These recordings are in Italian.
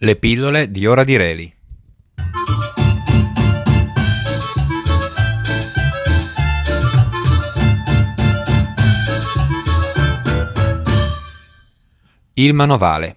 Le pillole di Ora di Reli. Il manovale.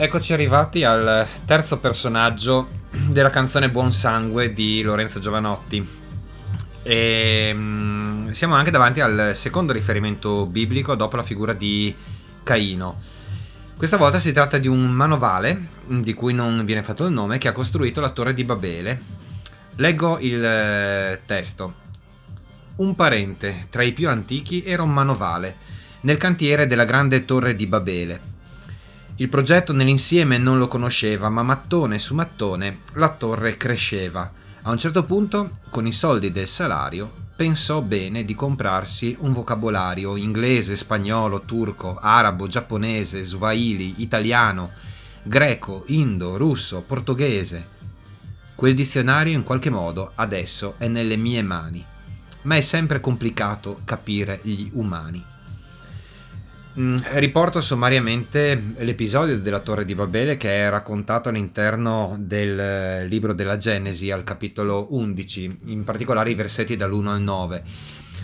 Eccoci arrivati al terzo personaggio della canzone Buon Sangue di Lorenzo Giovanotti. E, mm, siamo anche davanti al secondo riferimento biblico dopo la figura di Caino. Questa volta si tratta di un manovale, di cui non viene fatto il nome, che ha costruito la torre di Babele. Leggo il eh, testo. Un parente tra i più antichi era un manovale, nel cantiere della grande torre di Babele il progetto nell'insieme non lo conosceva, ma mattone su mattone la torre cresceva. A un certo punto, con i soldi del salario, pensò bene di comprarsi un vocabolario inglese, spagnolo, turco, arabo, giapponese, swahili, italiano, greco, indo, russo, portoghese. Quel dizionario in qualche modo adesso è nelle mie mani, ma è sempre complicato capire gli umani. Mm, riporto sommariamente l'episodio della Torre di Babele che è raccontato all'interno del eh, libro della Genesi al capitolo 11, in particolare i versetti dall'1 al 9.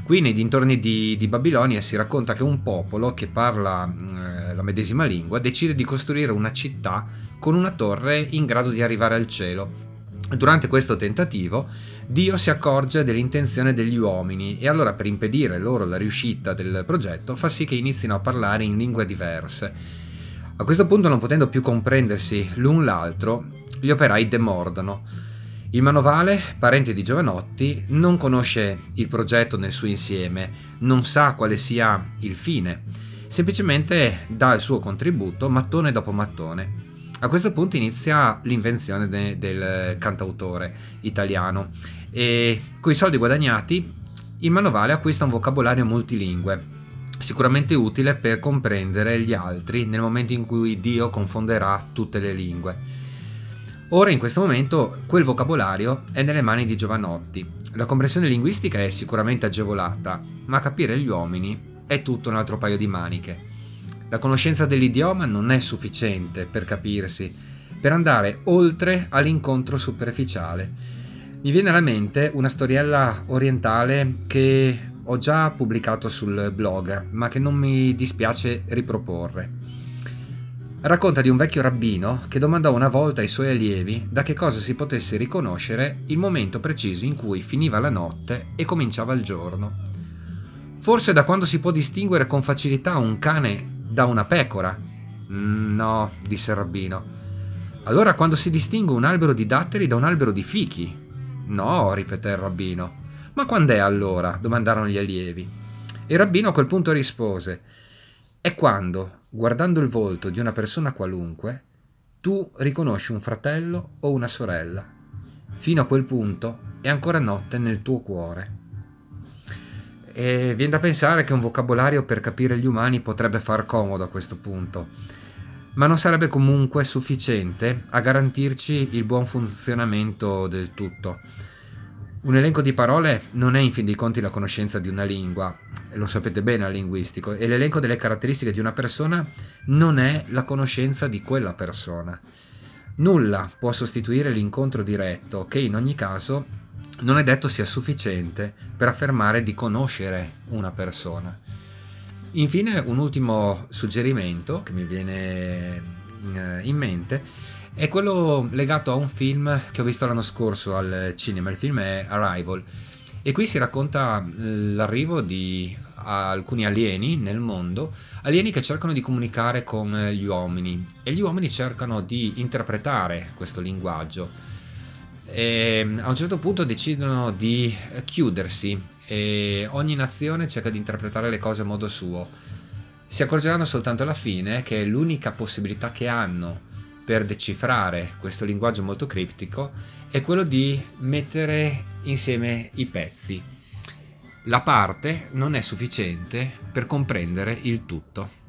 Qui nei dintorni di, di Babilonia si racconta che un popolo che parla eh, la medesima lingua decide di costruire una città con una torre in grado di arrivare al cielo. Durante questo tentativo Dio si accorge dell'intenzione degli uomini e allora per impedire loro la riuscita del progetto fa sì che inizino a parlare in lingue diverse. A questo punto non potendo più comprendersi l'un l'altro, gli operai demordono. Il manovale, parente di Giovanotti, non conosce il progetto nel suo insieme, non sa quale sia il fine, semplicemente dà il suo contributo mattone dopo mattone. A questo punto inizia l'invenzione de- del cantautore italiano e con i soldi guadagnati il manovale acquista un vocabolario multilingue, sicuramente utile per comprendere gli altri nel momento in cui Dio confonderà tutte le lingue. Ora in questo momento quel vocabolario è nelle mani di Giovanotti. La comprensione linguistica è sicuramente agevolata, ma capire gli uomini è tutto un altro paio di maniche. La conoscenza dell'idioma non è sufficiente per capirsi, per andare oltre all'incontro superficiale. Mi viene alla mente una storiella orientale che ho già pubblicato sul blog, ma che non mi dispiace riproporre. Racconta di un vecchio rabbino che domandò una volta ai suoi allievi da che cosa si potesse riconoscere il momento preciso in cui finiva la notte e cominciava il giorno. Forse da quando si può distinguere con facilità un cane da una pecora? Mm, no, disse il rabbino. Allora quando si distingue un albero di datteri da un albero di fichi? No, ripeté il rabbino. Ma quand'è allora? domandarono gli allievi. Il rabbino a quel punto rispose: È quando, guardando il volto di una persona qualunque, tu riconosci un fratello o una sorella. Fino a quel punto è ancora notte nel tuo cuore. E viene da pensare che un vocabolario per capire gli umani potrebbe far comodo a questo punto, ma non sarebbe comunque sufficiente a garantirci il buon funzionamento del tutto. Un elenco di parole non è in fin dei conti la conoscenza di una lingua, lo sapete bene al linguistico, e l'elenco delle caratteristiche di una persona non è la conoscenza di quella persona. Nulla può sostituire l'incontro diretto, che in ogni caso non è detto sia sufficiente per affermare di conoscere una persona. Infine, un ultimo suggerimento che mi viene eh, in mente è quello legato a un film che ho visto l'anno scorso al cinema. Il film è Arrival e qui si racconta l'arrivo di alcuni alieni nel mondo, alieni che cercano di comunicare con gli uomini e gli uomini cercano di interpretare questo linguaggio e ehm, a un certo punto decidono di chiudersi e ogni nazione cerca di interpretare le cose a modo suo. Si accorgeranno soltanto alla fine che l'unica possibilità che hanno per decifrare questo linguaggio molto criptico è quello di mettere insieme i pezzi. La parte non è sufficiente per comprendere il tutto.